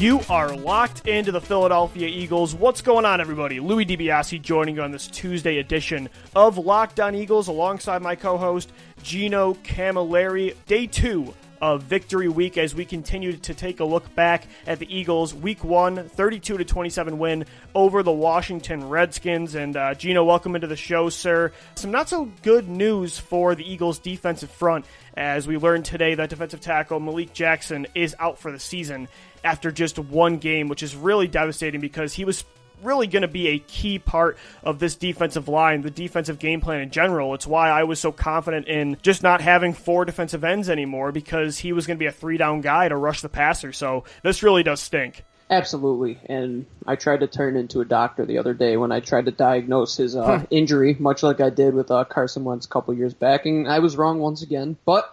You are locked into the Philadelphia Eagles. What's going on, everybody? Louis DiBiase joining you on this Tuesday edition of Locked On Eagles alongside my co host, Gino Camilleri. Day two of Victory Week as we continue to take a look back at the Eagles' Week One, 32 to 27 win over the Washington Redskins. And uh, Gino, welcome into the show, sir. Some not so good news for the Eagles' defensive front as we learned today that defensive tackle Malik Jackson is out for the season after just one game, which is really devastating because he was really going to be a key part of this defensive line, the defensive game plan in general. It's why I was so confident in just not having four defensive ends anymore because he was going to be a three down guy to rush the passer. So this really does stink. Absolutely, and I tried to turn into a doctor the other day when I tried to diagnose his uh, injury, much like I did with uh, Carson Wentz a couple years back, and I was wrong once again. But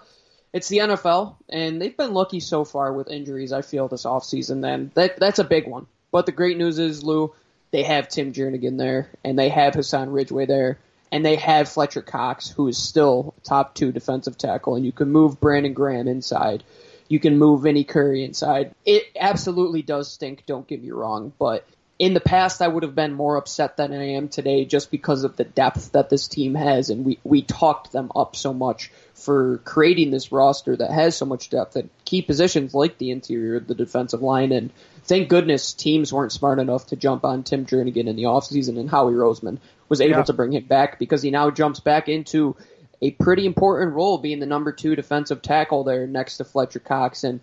it's the NFL, and they've been lucky so far with injuries. I feel this offseason, and that that's a big one. But the great news is, Lou, they have Tim Jernigan there, and they have Hassan Ridgeway there, and they have Fletcher Cox, who is still top two defensive tackle, and you can move Brandon Graham inside. You can move Vinny Curry inside. It absolutely does stink, don't get me wrong, but in the past I would have been more upset than I am today just because of the depth that this team has and we, we talked them up so much for creating this roster that has so much depth at key positions like the interior, the defensive line, and thank goodness teams weren't smart enough to jump on Tim Jernigan in the offseason and Howie Roseman was able yeah. to bring him back because he now jumps back into a pretty important role being the number two defensive tackle there next to Fletcher Cox and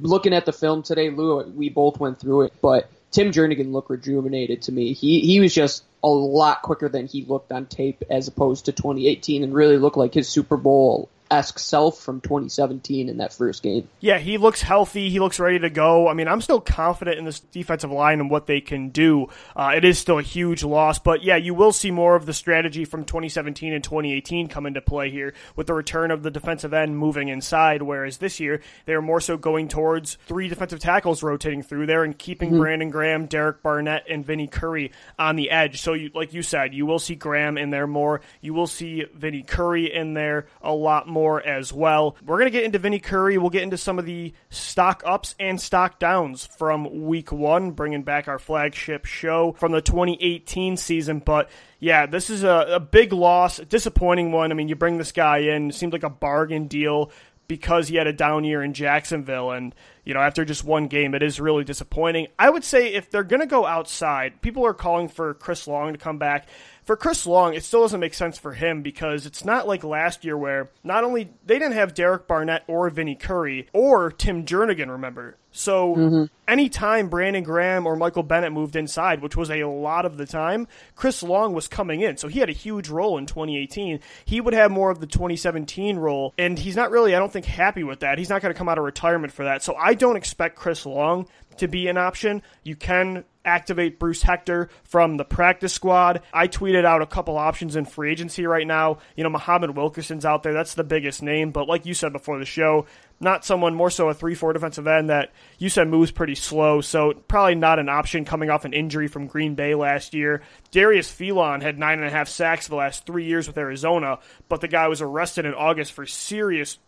looking at the film today, Lou, we both went through it, but Tim Jernigan looked rejuvenated to me. He he was just a lot quicker than he looked on tape as opposed to 2018 and really looked like his Super Bowl esque self from 2017 in that first game. Yeah, he looks healthy. He looks ready to go. I mean, I'm still confident in this defensive line and what they can do. Uh, it is still a huge loss, but yeah, you will see more of the strategy from 2017 and 2018 come into play here with the return of the defensive end moving inside, whereas this year they're more so going towards three defensive tackles rotating through there and keeping mm-hmm. Brandon Graham, Derek Barnett, and Vinny Curry on the edge. So, you, like you said, you will see Graham in there more. You will see Vinny Curry in there a lot more more as well. We're going to get into Vinny Curry. We'll get into some of the stock ups and stock downs from week one, bringing back our flagship show from the 2018 season. But yeah, this is a, a big loss, a disappointing one. I mean, you bring this guy in, seemed like a bargain deal because he had a down year in Jacksonville. And, you know, after just one game, it is really disappointing. I would say if they're going to go outside, people are calling for Chris Long to come back for Chris Long, it still doesn't make sense for him because it's not like last year where not only they didn't have Derek Barnett or Vinny Curry or Tim Jernigan, remember. So mm-hmm. Anytime Brandon Graham or Michael Bennett moved inside, which was a lot of the time, Chris Long was coming in. So he had a huge role in 2018. He would have more of the 2017 role, and he's not really, I don't think, happy with that. He's not going to come out of retirement for that. So I don't expect Chris Long to be an option. You can activate Bruce Hector from the practice squad. I tweeted out a couple options in free agency right now. You know, Muhammad Wilkerson's out there. That's the biggest name. But like you said before the show, not someone more so a 3 4 defensive end that you said moves pretty slow. So probably not an option coming off an injury from Green Bay last year. Darius Philon had nine and a half sacks the last three years with Arizona, but the guy was arrested in August for serious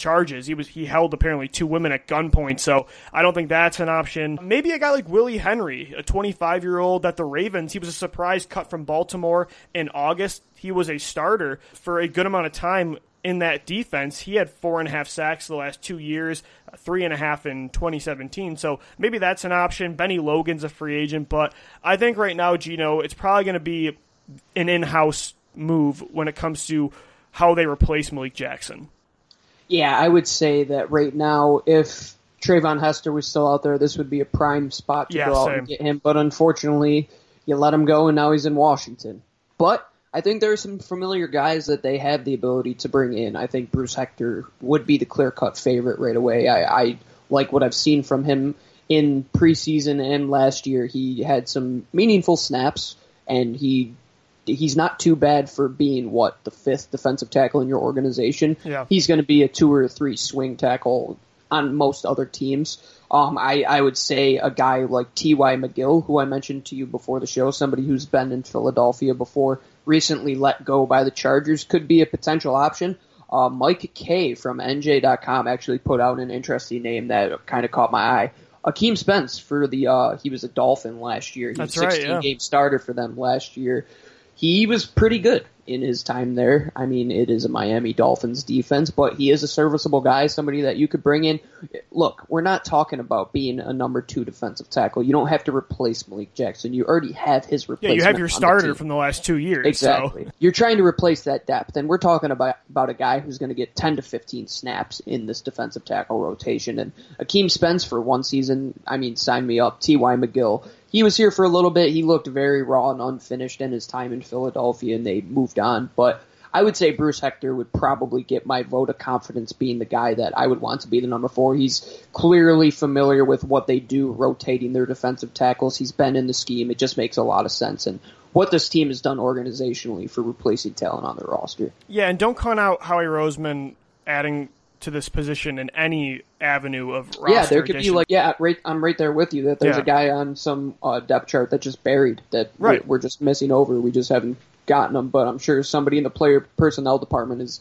charges. He was he held apparently two women at gunpoint, so I don't think that's an option. Maybe a guy like Willie Henry, a 25 year old that the Ravens. He was a surprise cut from Baltimore in August. He was a starter for a good amount of time in that defense. He had four and a half sacks the last two years, uh, three and a half in 2017. So maybe that's an option. Bennie Logan's a free agent, but I think right now, Gino, it's probably going to be an in house move when it comes to how they replace Malik Jackson. Yeah, I would say that right now, if Treyvon Hester was still out there, this would be a prime spot to yeah, go out and get him. But unfortunately, you let him go, and now he's in Washington. But I think there are some familiar guys that they have the ability to bring in. I think Bruce Hector would be the clear cut favorite right away. I, I like what I've seen from him in preseason and last year. He had some meaningful snaps, and he he's not too bad for being what the fifth defensive tackle in your organization. Yeah. He's going to be a two or three swing tackle on most other teams. Um, I, I would say a guy like T.Y. McGill, who I mentioned to you before the show, somebody who's been in Philadelphia before, recently let go by the Chargers, could be a potential option. Uh, Mike Kaye from NJ.com actually put out an interesting name that kind of caught my eye. Akeem Spence for the uh, he was a Dolphin last year. He That's was a right, 16 yeah. game starter for them last year. He was pretty good in his time there. I mean, it is a Miami Dolphins defense, but he is a serviceable guy, somebody that you could bring in. Look, we're not talking about being a number two defensive tackle. You don't have to replace Malik Jackson. You already have his replacement. Yeah, you have your on the starter from the last two years. Exactly. So. You're trying to replace that depth, and we're talking about about a guy who's going to get 10 to 15 snaps in this defensive tackle rotation. And Akeem Spence for one season, I mean, sign me up. T.Y. McGill, he was here for a little bit. He looked very raw and unfinished in his time in Philadelphia, and they moved on. But I would say Bruce Hector would probably get my vote of confidence being the guy that I would want to be the number four. He's clearly familiar with what they do, rotating their defensive tackles. He's been in the scheme. It just makes a lot of sense. And what this team has done organizationally for replacing talent on their roster. Yeah, and don't count out Howie Roseman adding to this position in any avenue of yeah, there could addition. be like, yeah, right. I'm right there with you. That there's Yeah. a guy on some uh, depth chart that just buried that we're- Right. we're, just missing over. We just haven't gotten them. But I'm sure somebody in the player personnel department is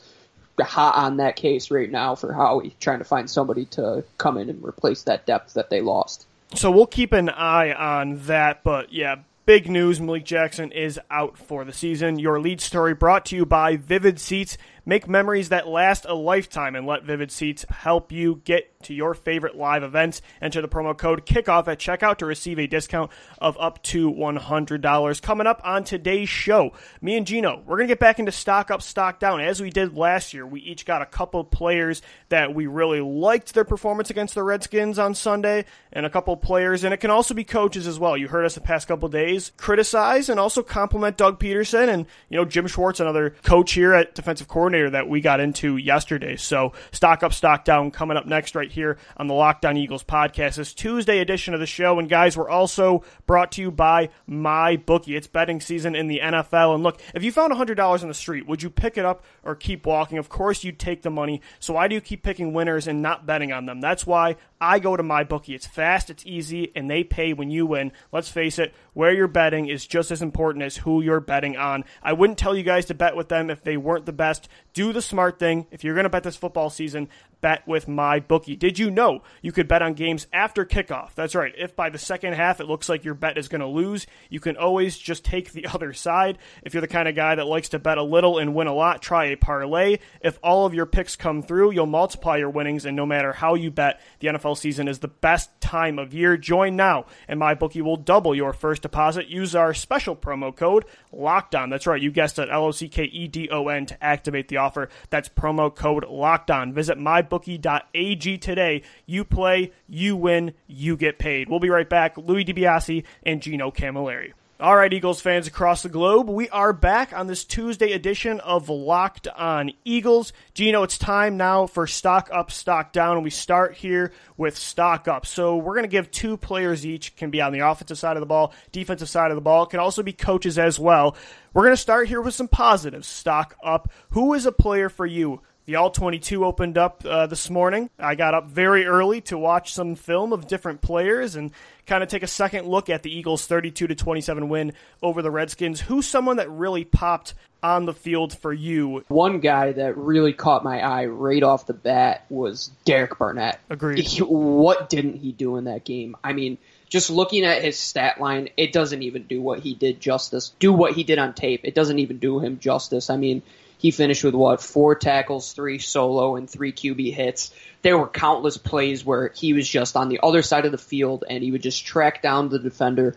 hot on that case right now for Howie, trying to find somebody to come in and replace that depth that they lost. So we'll keep an eye on that. But yeah, big news Malik Jackson is out for the season. Your lead story brought to you by Vivid Seats. Make memories that last a lifetime and let Vivid Seats help you get to your favorite live events. Enter the promo code KICKOFF at checkout to receive a discount of up to $100. Coming up on today's show, me and Gino, we're going to get back into stock up, stock down. As we did last year, we each got a couple players that we really liked their performance against the Redskins on Sunday, and a couple players, and it can also be coaches as well. You heard us the past couple days criticize and also compliment Doug Pederson and, you know, Jim Schwartz, another coach here at defensive coordinator that we got into yesterday. So, stock up, stock down coming up next right here on the Locked On Eagles podcast. This Tuesday edition of the show. And guys, we're also brought to you by My Bookie. It's betting season in the NFL. And look, if you found $100 on the street, would you pick it up or keep walking? Of course, you'd take the money. So, why do you keep picking winners and not betting on them? That's why I go to My Bookie. It's fast, it's easy, and they pay when you win. Let's face it, where you're betting is just as important as who you're betting on. I wouldn't tell you guys to bet with them if they weren't the best. Do the smart thing. If you're going to bet this football season, bet with my bookie. Did you know you could bet on games after kickoff? That's right. If by the second half it looks like your bet is going to lose, you can always just take the other side. If you're the kind of guy that likes to bet a little and win a lot, try a parlay. If all of your picks come through, you'll multiply your winnings, and no matter how you bet, the NFL season is the best time of year. Join now, and my bookie will double your first deposit. Use our special promo code LOCKEDON. That's right, you guessed it, L O C K E D O N to activate the offer. That's promo code LOCKEDON. Visit mybookie.ag today. You play, you win, you get paid. We'll be right back. Louis DiBiase and Gino Camilleri. All right, Eagles fans across the globe, we are back on this Tuesday edition of Locked on Eagles. Gino, it's time now for stock up, stock down, and we start here with stock up. So we're going to give two players each, can be on the offensive side of the ball, defensive side of the ball, can also be coaches as well. We're going to start here with some positives. Stock up. Who is a player for you the All 22 opened up uh, this morning. I got up very early to watch some film of different players and kind of take a second look at the Eagles' 32 to 27 win over the Redskins. Who's someone that really popped on the field for you? One guy that really caught my eye right off the bat was Derek Barnett. Agreed. He- what didn't he do in that game? I mean, just looking at his stat line, it doesn't even do what he did justice. Do what he did on tape. It doesn't even do him justice. I mean, he finished with what four tackles, three solo, and three QB hits. There were countless plays where he was just on the other side of the field and he would just track down the defender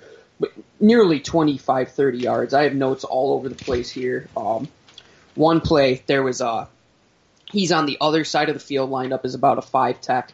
nearly 25, 30 yards. I have notes all over the place here. Um, one play, there was a he's on the other side of the field, lined up as about a five tech,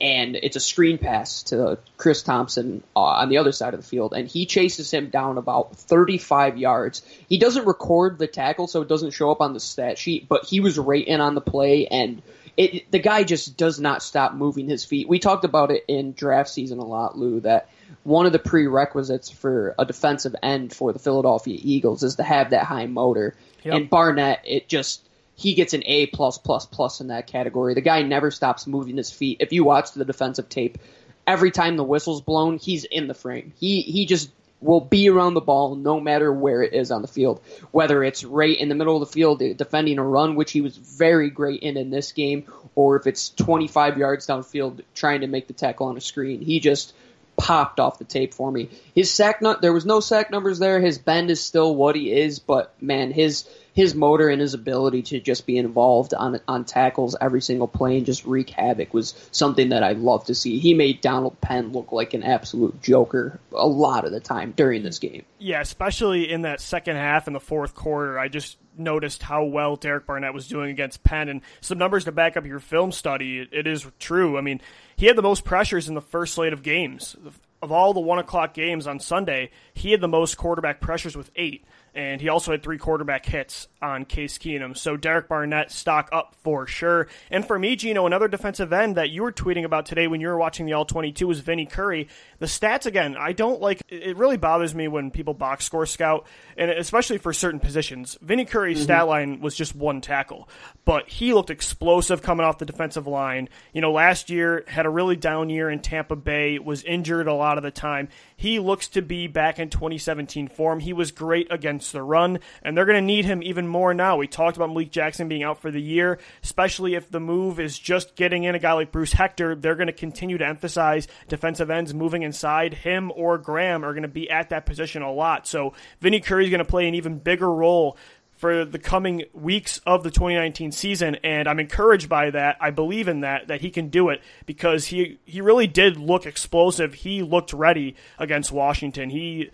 and it's a screen pass to Chris Thompson uh, on the other side of the field, and he chases him down about 35 yards. He doesn't record the tackle, so it doesn't show up on the stat sheet, but he was right in on the play, and it, the guy just does not stop moving his feet. We talked about it in draft season a lot, Lou, that one of the prerequisites for a defensive end for the Philadelphia Eagles is to have that high motor. Yep. And Barnett, it just he gets an A plus plus plus in that category. The guy never stops moving his feet. If you watch the defensive tape, every time the whistle's blown, he's in the frame. He he just will be around the ball no matter where it is on the field. Whether it's right in the middle of the field eh, defending a run, which he was very great in in this game, or if it's 25 yards downfield trying to make the tackle on a screen. He just popped off the tape for me. His sack there was no sack numbers there. His bend is still what he is, but man, his his motor and his ability to just be involved on on tackles every single play and just wreak havoc was something that I love to see. He made Donald Penn look like an absolute joker a lot of the time during this game. Yeah, especially in that second half in the fourth quarter. I just noticed how well Derek Barnett was doing against Penn and some numbers to back up your film study. It is true. I mean, he had the most pressures in the first slate of games. Of all the one o'clock games on Sunday, he had the most quarterback pressures with eight and he also had three quarterback hits on Case Keenum. So Derek Barnett stock up for sure. And for me, Gino, another defensive end that you were tweeting about today when you were watching the All 22 was Vinny Curry. The stats again, I don't like. It really bothers me when people box score scout, and especially for certain positions. Vinny Curry's mm-hmm. stat line was just one tackle, but he looked explosive coming off the defensive line. You know, last year had a really down year in Tampa Bay, was injured a lot of the time. He looks to be back in 2017 form. He was great against the run, and they're going to need him even more now. We talked about Malik Jackson being out for the year, especially if the move is just getting in a guy like Bruce Hector. They're going to continue to emphasize defensive ends moving inside. Him or Graham are going to be at that position a lot. So Vinny Curry is going to play an even bigger role for the coming weeks of the 2019 season, and I'm encouraged by that. I believe in that that he can do it because he he really did look explosive. He looked ready against Washington. He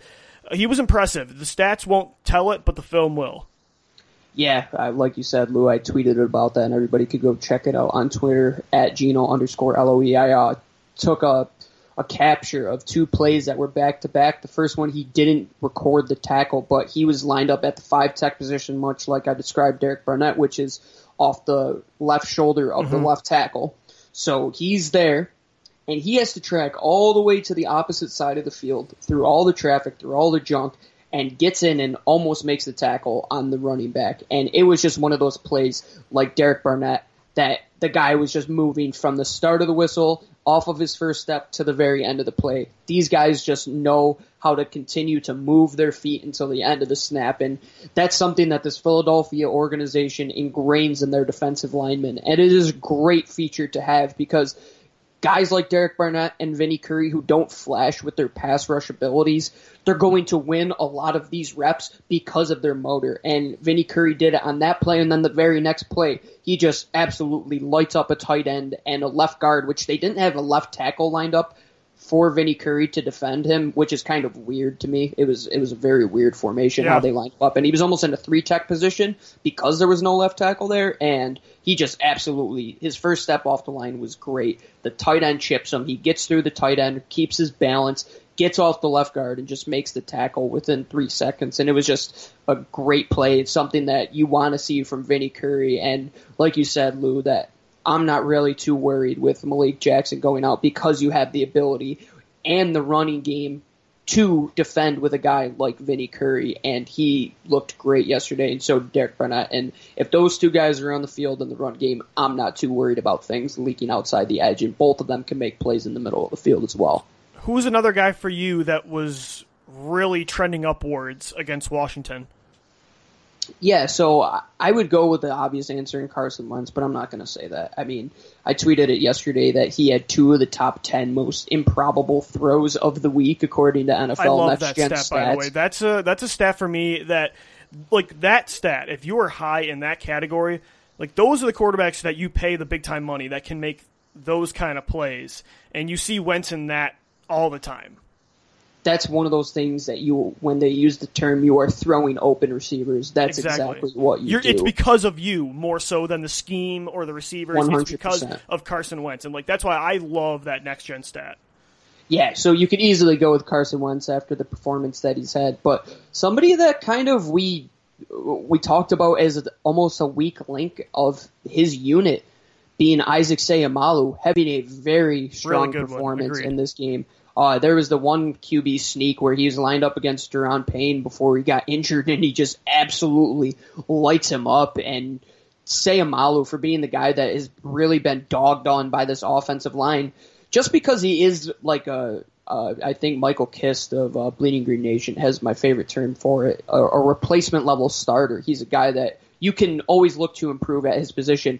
he was impressive. The stats won't tell it, but the film will. Yeah, like you said, Lou, I tweeted about that, and everybody could go check it out on Twitter at Gino underscore Loe. I uh, took a a capture of two plays that were back to back. The first one he didn't record the tackle, but he was lined up at the five tech position, much like I described Derek Barnett, which is off the left shoulder of mm-hmm. the left tackle. So he's there, and he has to track all the way to the opposite side of the field through all the traffic, through all the junk, and gets in and almost makes the tackle on the running back. And it was just one of those plays like Derek Barnett that the guy was just moving from the start of the whistle off of his first step to the very end of the play. These guys just know how to continue to move their feet until the end of the snap, and that's something that this Philadelphia organization ingrains in their defensive linemen, and it is a great feature to have because guys like Derek Barnett and Vinny Curry who don't flash with their pass rush abilities, they're going to win a lot of these reps because of their motor. And Vinny Curry did it on that play, and then the very next play, he just absolutely lights up a tight end and a left guard, which they didn't have a left tackle lined up for Vinny Curry to defend him, which is kind of weird to me. It was it was a very weird formation yeah. how they lined up, and he was almost in a three tech position because there was no left tackle there, and he just absolutely his first step off the line was great. The tight end chips him, he gets through the tight end, keeps his balance, gets off the left guard, and just makes the tackle within three seconds, and it was just a great play. It's something that you want to see from Vinny Curry, and like you said, Lou, that I'm not really too worried with Malik Jackson going out because you have the ability and the running game to defend with a guy like Vinny Curry, and he looked great yesterday, and so did Derek Barnett. And if those two guys are on the field in the run game, I'm not too worried about things leaking outside the edge, and both of them can make plays in the middle of the field as well. Who's another guy for you that was really trending upwards against Washington? Yeah, so I would go with the obvious answer in Carson Wentz, but I'm not going to say that. I mean, I tweeted it yesterday that he had two of the top ten most improbable throws of the week according to NFL I love Next that Gen stat, Stats. By the way, that's a that's a stat for me that like that stat. If you are high in that category, like those are the quarterbacks that you pay the big time money that can make those kind of plays, and you see Wentz in that all the time that's one of those things that you, when they use the term, you are throwing open receivers. That's exactly, exactly what you You're, do. It's because of you more so than the scheme or the receivers. 100%. It's because of Carson Wentz, and like that's why I love that next gen stat. Yeah, so you could easily go with Carson Wentz after the performance that he's had, but somebody that kind of we we talked about as almost a weak link of his unit being Isaac Seumalo having a very strong really performance in this game. Uh, there was the one QB sneak where he was lined up against Da'Ron Payne before he got injured, and he just absolutely lights him up. And Seumalo for being the guy that has really been dogged on by this offensive line, just because he is like a uh, I think Michael Kist of uh, Bleeding Green Nation has my favorite term for it, a, a replacement level starter. He's a guy that you can always look to improve at his position.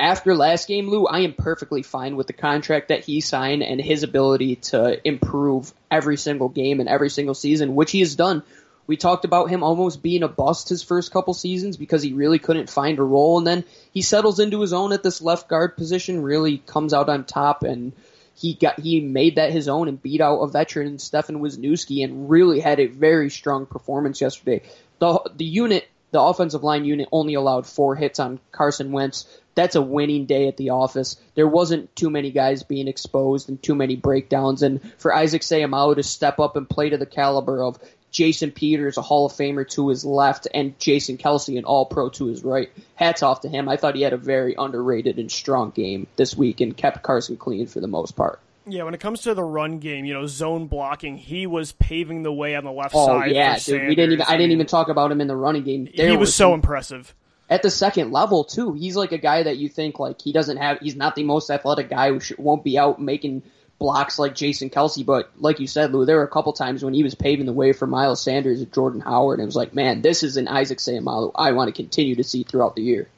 After last game, Lou, I am perfectly fine with the contract that he signed and his ability to improve every single game and every single season, which he has done. We talked about him almost being a bust his first couple seasons because he really couldn't find a role, and then he settles into his own at this left guard position, really comes out on top, and he got he made that his own and beat out a veteran Stefan Wisniewski and really had a very strong performance yesterday. The the unit, the offensive line unit, only allowed four hits on Carson Wentz. That's a winning day at the office. There wasn't too many guys being exposed and too many breakdowns. And for Isaac Seumalo to step up and play to the caliber of Jason Peters, a Hall of Famer to his left, and Jason Kelce, an All Pro to his right. Hats off to him. I thought he had a very underrated and strong game this week and kept Carson clean for the most part. Yeah, when it comes to the run game, you know, zone blocking, he was paving the way on the left oh, side. yeah, dude. We didn't even. I, I didn't even talk about him in the running game. There he was, was so impressive at the second level too. He's like a guy that you think like he doesn't have. He's not the most athletic guy who should, won't be out making blocks like Jason Kelce. but like you said, Lou, there were a couple times when he was paving the way for Miles Sanders and Jordan Howard, and it was like, man, this is an Isaac Seumalo I want to continue to see throughout the year.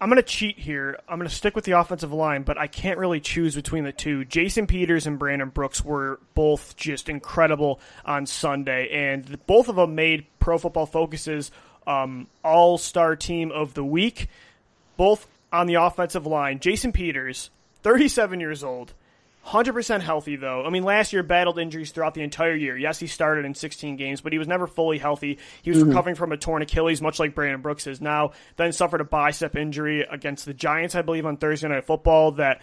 I'm going to cheat here. I'm going to stick with the offensive line, but I can't really choose between the two. Jason Peters and Brandon Brooks were both just incredible on Sunday, and both of them made Pro Football Focus's um, All Star Team of the Week. Both on the offensive line. Jason Peters, 37 years old, 100% healthy, though. I mean, last year battled injuries throughout the entire year. Yes, he started in 16 games, but he was never fully healthy. He was mm-hmm. recovering from a torn Achilles, much like Brandon Brooks is now. Then suffered a bicep injury against the Giants, I believe, on Thursday Night Football that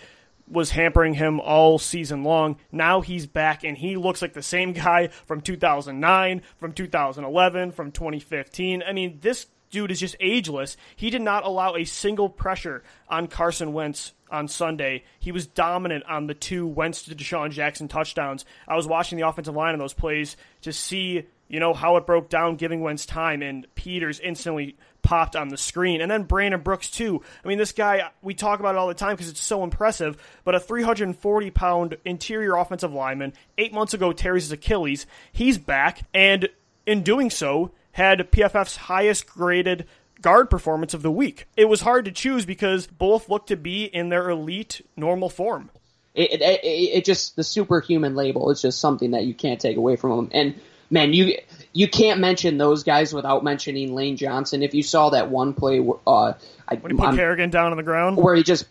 was hampering him all season long. Now he's back and he looks like the same guy from 2009, from 2011, from 2015. I mean, this dude is just ageless. He did not allow a single pressure on Carson Wentz on Sunday. He was dominant on the two Wentz to DeSean Jackson touchdowns. I was watching the offensive line on those plays to see, you know, how it broke down, giving Wentz time, and Peters instantly popped on the screen. And then Brandon Brooks, too. I mean, this guy, we talk about it all the time because it's so impressive, but a 340 pound interior offensive lineman, eight months ago, tears his Achilles. He's back, and in doing so, had PFF's highest graded guard performance of the week. It was hard to choose because both looked to be in their elite normal form. It, it, it, just the superhuman label is just something that you can't take away from them. And man, you you can't mention those guys without mentioning Lane Johnson. If you saw that one play, uh, I, when he put I'm, Kerrigan down on the ground, where he just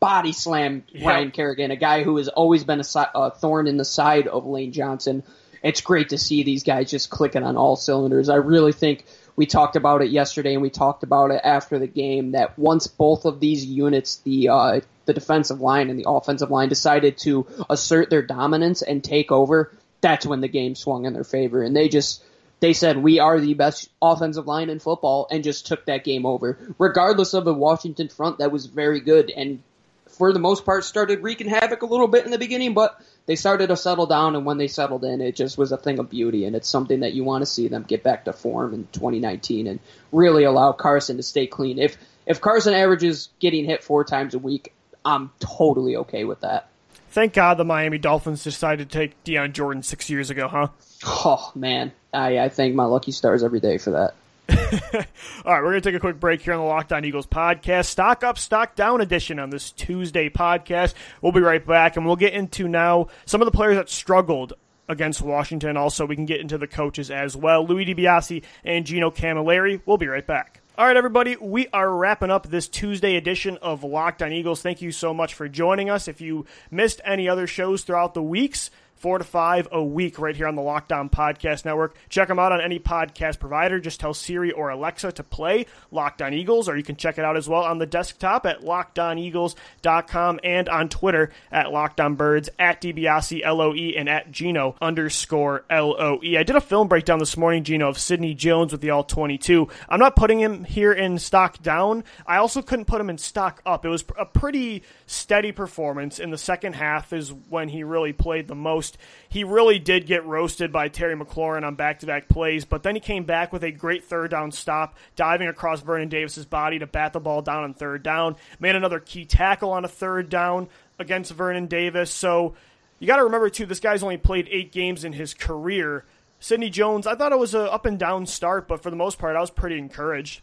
body slammed yeah. Ryan Kerrigan, a guy who has always been a, a thorn in the side of Lane Johnson it's great to see these guys just clicking on all cylinders. I really think we talked about it yesterday and we talked about it after the game that once both of these units, the uh, the defensive line and the offensive line, decided to assert their dominance and take over, that's when the game swung in their favor. And they just they said we are the best offensive line in football and just took that game over. Regardless of the Washington front that was very good and for the most part started wreaking havoc a little bit in the beginning, but they started to settle down, and when they settled in, it just was a thing of beauty, and it's something that you want to see them get back to form in 2019 and really allow Carson to stay clean. If if Carson averages getting hit four times a week, I'm totally okay with that. Thank God the Miami Dolphins decided to take Dion Jordan six years ago, huh? Oh man, I, I thank my lucky stars every day for that. All right, we're going to take a quick break here on the Locked On Eagles podcast. Stock up, stock down edition on this Tuesday podcast. We'll be right back, and we'll get into now some of the players that struggled against Washington. Also, we can get into the coaches as well. Louis DiBiase and Gino Camilleri. We'll be right back. All right, everybody, we are wrapping up this Tuesday edition of Locked On Eagles. Thank you so much for joining us. If you missed any other shows throughout the weeks, four to five a week right here on the Locked On Podcast Network. Check them out on any podcast provider. Just tell Siri or Alexa to play Locked On Eagles, or you can check it out as well on the desktop at lockedoneagles.com and on Twitter at Locked On Birds, at DiBiase LOE, and at Gino underscore LOE. I did a film breakdown this morning, Gino, of Sidney Jones with the All 22. I'm not putting him here in stock down. I also couldn't put him in stock up. It was a pretty steady performance. In the second half is when he really played the most. He really did get roasted by Terry McLaurin on back to back plays, but then he came back with a great third down stop, diving across Vernon Davis's body to bat the ball down on third down. Made another key tackle on a third down against Vernon Davis. So you got to remember too, this guy's only played eight games in his career. Sidney Jones, I thought it was a up and down start, but for the most part, I was pretty encouraged.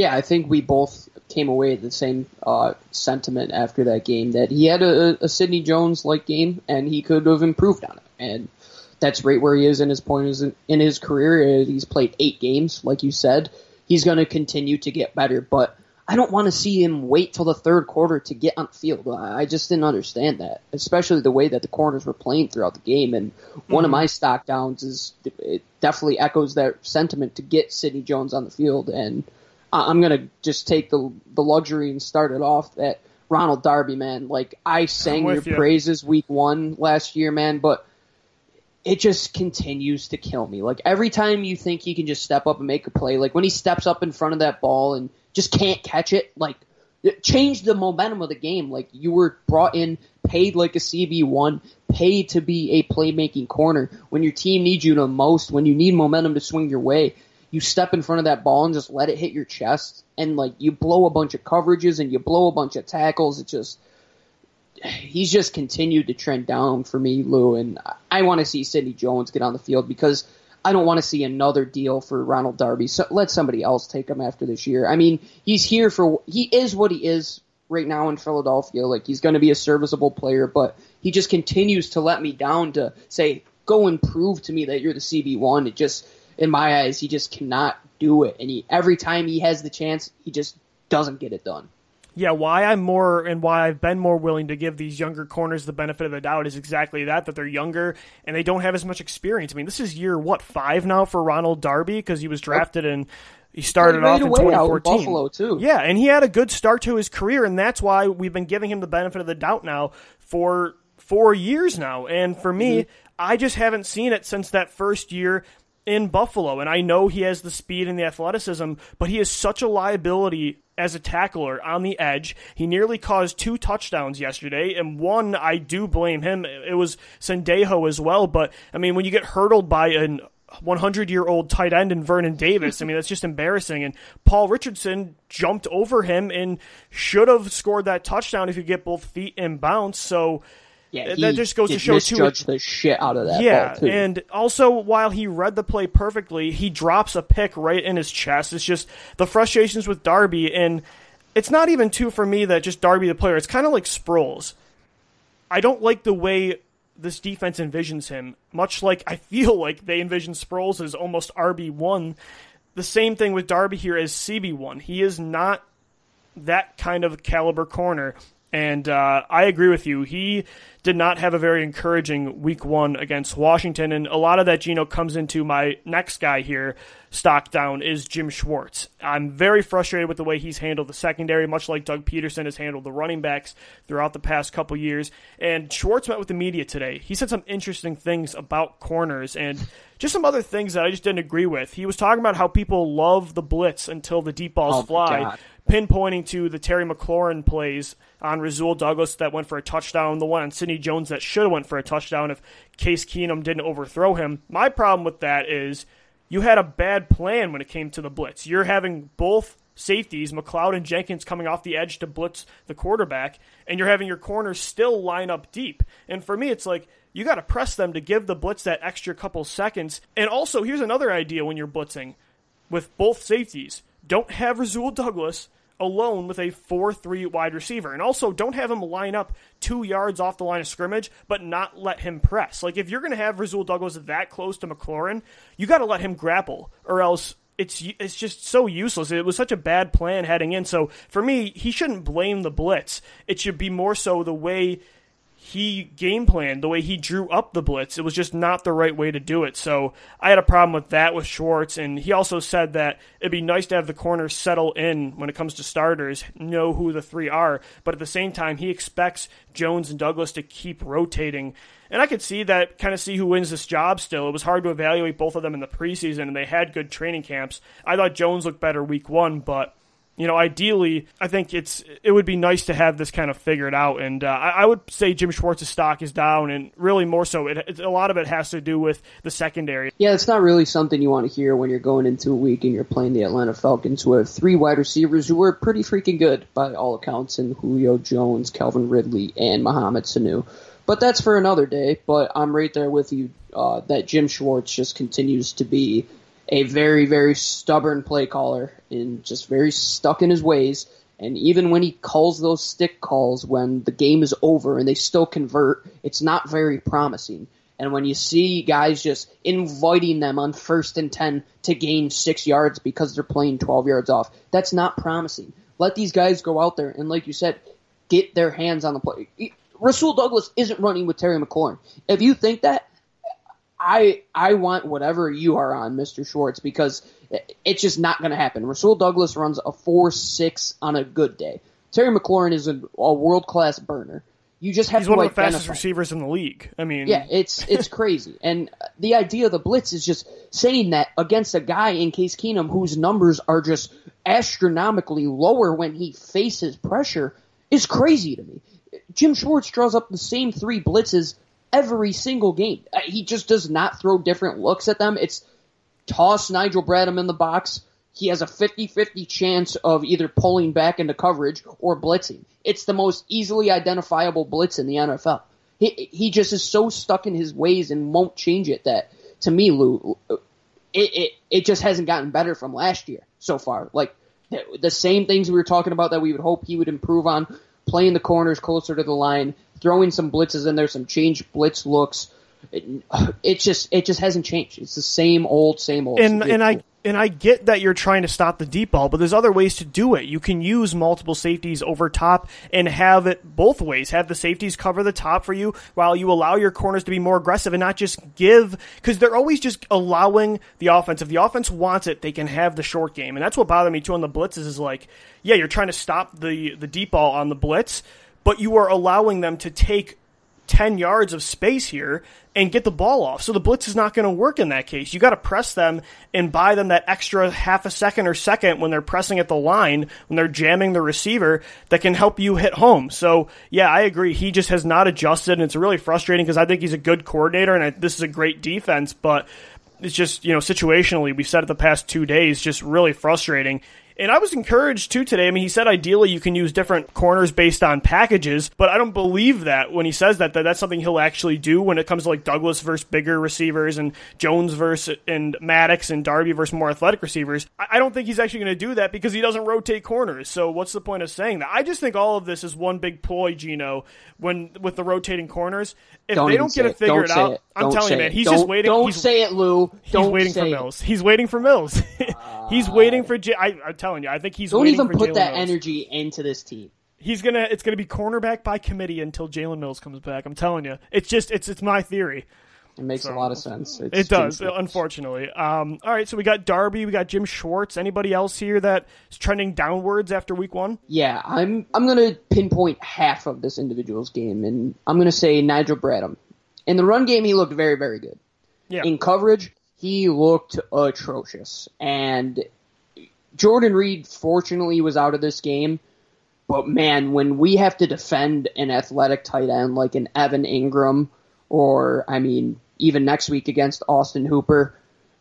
Yeah, I think we both came away with the same uh, sentiment after that game that he had a, a Sidney Jones like game and he could have improved on it. And that's right where he is in his point is in his career. He's played eight games, like you said. He's going to continue to get better, but I don't want to see him wait till the third quarter to get on the field. I just didn't understand that, especially the way that the corners were playing throughout the game. And mm-hmm. one of mm-hmm. my stock downs is it definitely echoes that sentiment to get Sidney Jones on the field. And I'm gonna just take the the luxury and start it off that Ronald Darby, man. Like I sang your you. praises week one last year, man, but it just continues to kill me. Like every time you think he can just step up and make a play, like when he steps up in front of that ball and just can't catch it, like it changed the momentum of the game. Like you were brought in, paid like a CB one, paid to be a playmaking corner. When your team needs you the most, when you need momentum to swing your way, you step in front of that ball and just let it hit your chest, and like you blow a bunch of coverages and you blow a bunch of tackles. It just he's just continued to trend down for me, Lou, and I want to see Sidney Jones get on the field because I don't want to see another deal for Ronald Darby. So let somebody else take him after this year. I mean, he's here for he is what he is right now in Philadelphia. Like he's going to be a serviceable player, but he just continues to let me down to say, go and prove to me that you're the CB one. It just in my eyes, he just cannot do it. And he every time he has the chance, he just doesn't get it done yeah, why I'm more and why I've been more willing to give these younger corners the benefit of the doubt is exactly that that they're younger and they don't have as much experience. I mean, this is year what five now for Ronald Darby because he was drafted and he started off in 2014. In Buffalo too. Yeah, and he had a good start to his career, and that's why we've been giving him the benefit of the doubt now for four years now. And for me, mm-hmm. I just haven't seen it since that first year in Buffalo. And I know he has the speed and the athleticism, but he is such a liability as a tackler on the edge. He nearly caused two touchdowns yesterday, and one I do blame him. It was Sendejo as well, but I mean, when you get hurdled by an 100 year old tight end in Vernon Davis. I mean, that's just embarrassing. And Paul Richardson jumped over him and should have scored that touchdown if you get both feet in bounce. So yeah, that just goes to show too. the shit out of that. Yeah, and also while he read the play perfectly, he drops a pick right in his chest. It's just the frustrations with Darby, and it's not even too for me that just Darby the player. It's kind of like Sproles. I don't like the way this defense envisions him. Much like I feel like they envision Sproles as almost RB one. The same thing with Darby here as CB one. He is not that kind of caliber corner. And uh, I agree with you. He did not have a very encouraging week one against Washington. And a lot of that, Gino, comes into my next guy here, stock down, is Jim Schwartz. I'm very frustrated with the way he's handled the secondary, much like Doug Pederson has handled the running backs throughout the past couple years. And Schwartz met with the media today. He said some interesting things about corners and just some other things that I just didn't agree with. He was talking about how people love the blitz until the deep balls oh fly pinpointing to the Terry McLaurin plays on Rasul Douglas that went for a touchdown, the one on Sidney Jones that should have went for a touchdown if Case Keenum didn't overthrow him. My problem with that is you had a bad plan when it came to the blitz. You're having both safeties, McLeod and Jenkins, coming off the edge to blitz the quarterback, and you're having your corners still line up deep. And for me, it's like you got to press them to give the blitz that extra couple seconds. And also, here's another idea when you're blitzing with both safeties. Don't have Rasul Douglas alone with a 4 3 wide receiver. And also, don't have him line up two yards off the line of scrimmage, but not let him press. Like, if you're going to have Rasul Douglas that close to McLaurin, you got to let him grapple, or else it's it's just so useless. It was such a bad plan heading in. So for me, he shouldn't blame the blitz. It should be more so the way he game planned, the way he drew up the blitz. It was just not the right way to do it. So I had a problem with that with Schwartz. And he also said that it'd be nice to have the corners settle in when it comes to starters, know who the three are. But at the same time, he expects Jones and Douglas to keep rotating. And I could see that, kind of see who wins this job still. It was hard to evaluate both of them in the preseason, and they had good training camps. I thought Jones looked better week one, but you know, ideally, I think it's it would be nice to have this kind of figured out. And uh, I, I, would say Jim Schwartz's stock is down, and really more so, it, it, a lot of it has to do with the secondary. Yeah, it's not really something you want to hear when you're going into a week and you're playing the Atlanta Falcons, who have three wide receivers who are pretty freaking good by all accounts, in Julio Jones, Calvin Ridley, and Mohamed Sanu. But that's for another day. But I'm right there with you uh, that Jim Schwartz just continues to be a very, very stubborn play caller and just very stuck in his ways. And even when he calls those stick calls when the game is over and they still convert, it's not very promising. And when you see guys just inviting them on first and 10 to gain six yards because they're playing 12 yards off, that's not promising. Let these guys go out there and, like you said, get their hands on the play. Rasul Douglas isn't running with Terry McLaurin. If you think that, I I want whatever you are on, Mr. Schwartz, because it's just not going to happen. Rasul Douglas runs a four six on a good day. Terry McLaurin is a, a world class burner. You just have He's to one of the fastest receivers in the league. I mean, Yeah, it's it's crazy. And the idea of the blitz is just saying that against a guy in Case Keenum whose numbers are just astronomically lower when he faces pressure is crazy to me. Jim Schwartz draws up the same three blitzes every single game. Uh, He just does not throw different looks at them. It's toss Nigel Bradham in the box. He has a 50-50 chance of either pulling back into coverage or blitzing. It's the most easily identifiable blitz in the NFL. He, he just is so stuck in his ways and won't change it that, to me, Lou, it, it, it just hasn't gotten better from last year so far. Like, the, the same things we were talking about that we would hope he would improve on, playing the corners closer to the line, throwing some blitzes in there, some change blitz looks. It, it just it just hasn't changed. It's the same old, same old. and and I and I get that you're trying to stop the deep ball, but there's other ways to do it. You can use multiple safeties over top and have it both ways. Have the safeties cover the top for you while you allow your corners to be more aggressive and not just give because they're always just allowing the offense. If the offense wants it, they can have the short game, and that's what bothered me too on the blitzes. Is like, yeah, you're trying to stop the the deep ball on the blitz, but you are allowing them to take 10 yards of space here and get the ball off. So the blitz is not going to work in that case. You got to press them and buy them that extra half a second or second when they're pressing at the line, when they're jamming the receiver that can help you hit home. So yeah, I agree. He just has not adjusted and it's really frustrating because I think he's a good coordinator and I, this is a great defense, but it's just, you know, situationally, we've said it the past two days, just really frustrating. And I was encouraged too today. I mean, he said ideally you can use different corners based on packages, but I don't believe that when he says that, that that's something he'll actually do when it comes to like Douglas versus bigger receivers and Jones versus and Maddox and Darby versus more athletic receivers. I don't think he's actually going to do that because he doesn't rotate corners. So what's the point of saying that? I just think all of this is one big ploy, Gino, when with the rotating corners. If Don't they don't get it it. figured Don't out, it. I'm telling you, man, he's just waiting. Don't he's, say it, Lou. He's Don't waiting say for. Mills. He's waiting for Mills. he's waiting for. J- I, I'm telling you, I think he's Don't waiting even for put Jalen that Mills. energy into this team. He's gonna. It's gonna be cornerback by committee until Jalen Mills comes back. I'm telling you. It's just. It's. It's my theory. It makes a lot of sense. It's It does, unfortunately. Um, all right, so we got Darby, we got Jim Schwartz. Anybody else here that's trending downwards after week one? Yeah, I'm I'm gonna pinpoint half of this individual's game, and I'm gonna say Nigel Bradham. In the run game, he looked very very good. Yeah. In coverage, he looked atrocious, and Jordan Reed fortunately was out of this game. But man, when we have to defend an athletic tight end like an Evan Engram, or I mean, even next week against Austin Hooper,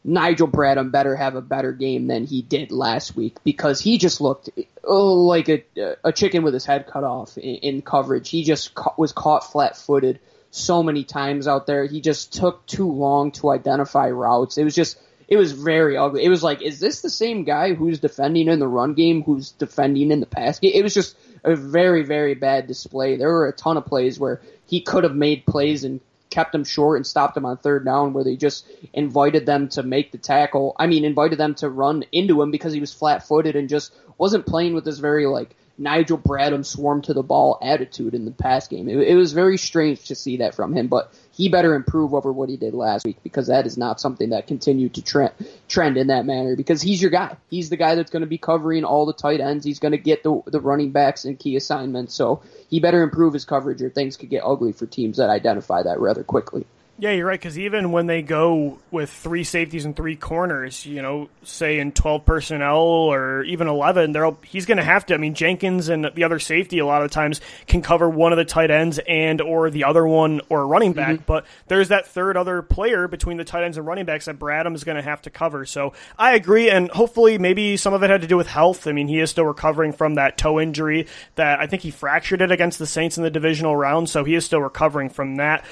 Nigel Bradham better have a better game than he did last week because he just looked oh, like a a chicken with his head cut off in, in coverage. He just was caught flat-footed so many times out there. He just took too long to identify routes. It was just it was very ugly. It was like, is this the same guy who's defending in the run game who's defending in the pass game? It was just a very very bad display. There were a ton of plays where he could have made plays and kept them short and stopped them on third down where they just invited them to make the tackle. I mean, invited them to run into him because he was flat footed and just wasn't playing with this very like Nigel Bradham swarm to the ball attitude in the pass game. It, it was very strange to see that from him, but he better improve over what he did last week because that is not something that continued to trend trend in that manner because he's your guy. He's the guy that's going to be covering all the tight ends. He's going to get the the running backs and key assignments. So he better improve his coverage or things could get ugly for teams that identify that rather quickly. Yeah, you're right. Because even when they go with three safeties and three corners, you know, say in 12 personnel or even 11, they're all, he's going to have to. I mean, Jenkins and the other safety a lot of times can cover one of the tight ends and or the other one or running back. Mm-hmm. But there's that third other player between the tight ends and running backs that Bradham is going to have to cover. So I agree, and hopefully maybe some of it had to do with health. I mean, he is still recovering from that toe injury that I think he fractured it against the Saints in the divisional round, so he is still recovering from that.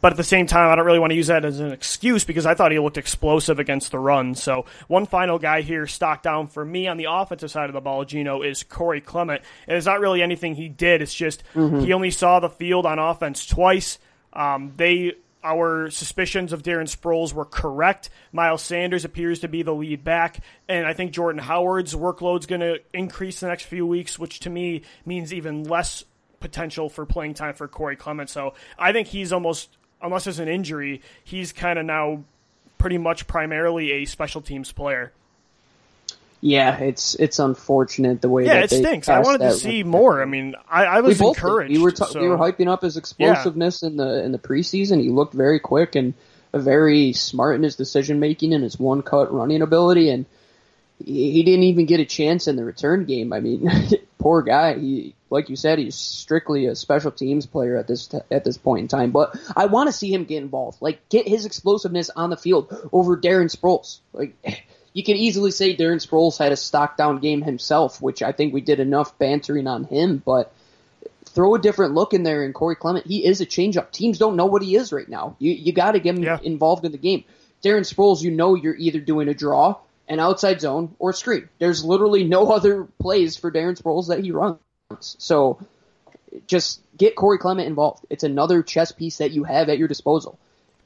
But at the same time, I don't really want to use that as an excuse because I thought he looked explosive against the run. So one final guy here, stock down for me on the offensive side of the ball, Gino, is Corey Clement. And it's not really anything he did. It's just mm-hmm. he only saw the field on offense twice. Um, they our suspicions of Darren Sproles were correct. Miles Sanders appears to be the lead back, and I think Jordan Howard's workload is going to increase the next few weeks, which to me means even less potential for playing time for Corey Clement. So I think he's almost unless there's an injury, he's kind of now pretty much primarily a special teams player. Yeah, it's it's unfortunate the way. Yeah, it stinks. I wanted to see more. I mean, I, I was we encouraged. We were t- so. we were hyping up his explosiveness yeah. in the in the preseason. He looked very quick and very smart in his decision making and his one cut running ability. And he, he didn't even get a chance in the return game. I mean, poor guy. He like you said, he's strictly a special teams player at this t- at this point in time. But I want to see him get involved, like get his explosiveness on the field over Darren Sproles. Like you can easily say Darren Sproles had a stock down game himself, which I think we did enough bantering on him. But throw a different look in there in Corey Clement. He is a changeup. Teams don't know what he is right now. You you got to get him yeah. involved in the game. Darren Sproles, you know you're either doing a draw, an outside zone, or screen. There's literally no other plays for Darren Sproles that he runs. So just get Corey Clement involved. It's another chess piece that you have at your disposal.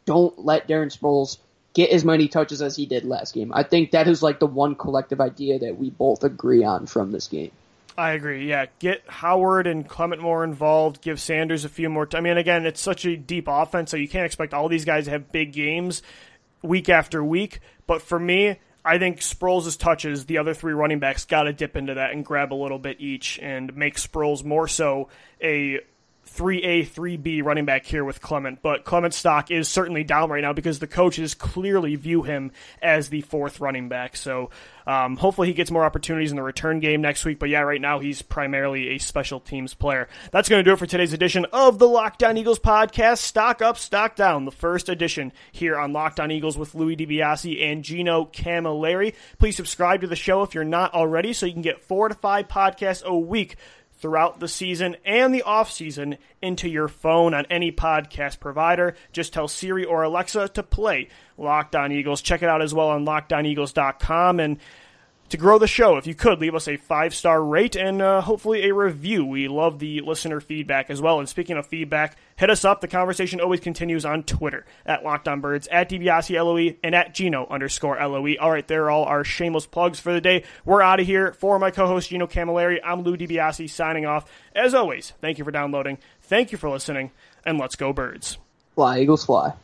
Don't let Darren Sproles get as many touches as he did last game. I think that is like the one collective idea that we both agree on from this game. I agree. Yeah, get Howard and Clement more involved. Give Sanders a few more. T- I mean, again, it's such a deep offense, so you can't expect all these guys to have big games week after week. But for me, I think Sproles' touches, the other three running backs, got to dip into that and grab a little bit each and make Sproles more so a 3A, 3B running back here with Clement. But Clement's stock is certainly down right now because the coaches clearly view him as the fourth running back. So um, hopefully he gets more opportunities in the return game next week. But yeah, right now he's primarily a special teams player. That's going to do it for today's edition of the Locked On Eagles podcast. Stock up, stock down. The first edition here on Locked On Eagles with Louis DiBiase and Gino Camilleri. Please subscribe to the show if you're not already so you can get four to five podcasts a week throughout the season and the off season into your phone on any podcast provider. Just tell Siri or Alexa to play Locked On Eagles. Check it out as well on lockedoneagles.com and to grow the show. If you could, leave us a five star rate and uh, hopefully a review. We love the listener feedback as well. And speaking of feedback, hit us up. The conversation always continues on Twitter at Locked On Birds, at DiBiase LOE, and at Gino underscore LOE. All right, there are all our shameless plugs for the day. We're out of here. For my co host, Gino Camilleri, I'm Lou DiBiase signing off. As always, thank you for downloading, thank you for listening, and let's go, Birds. Fly, Eagles, fly.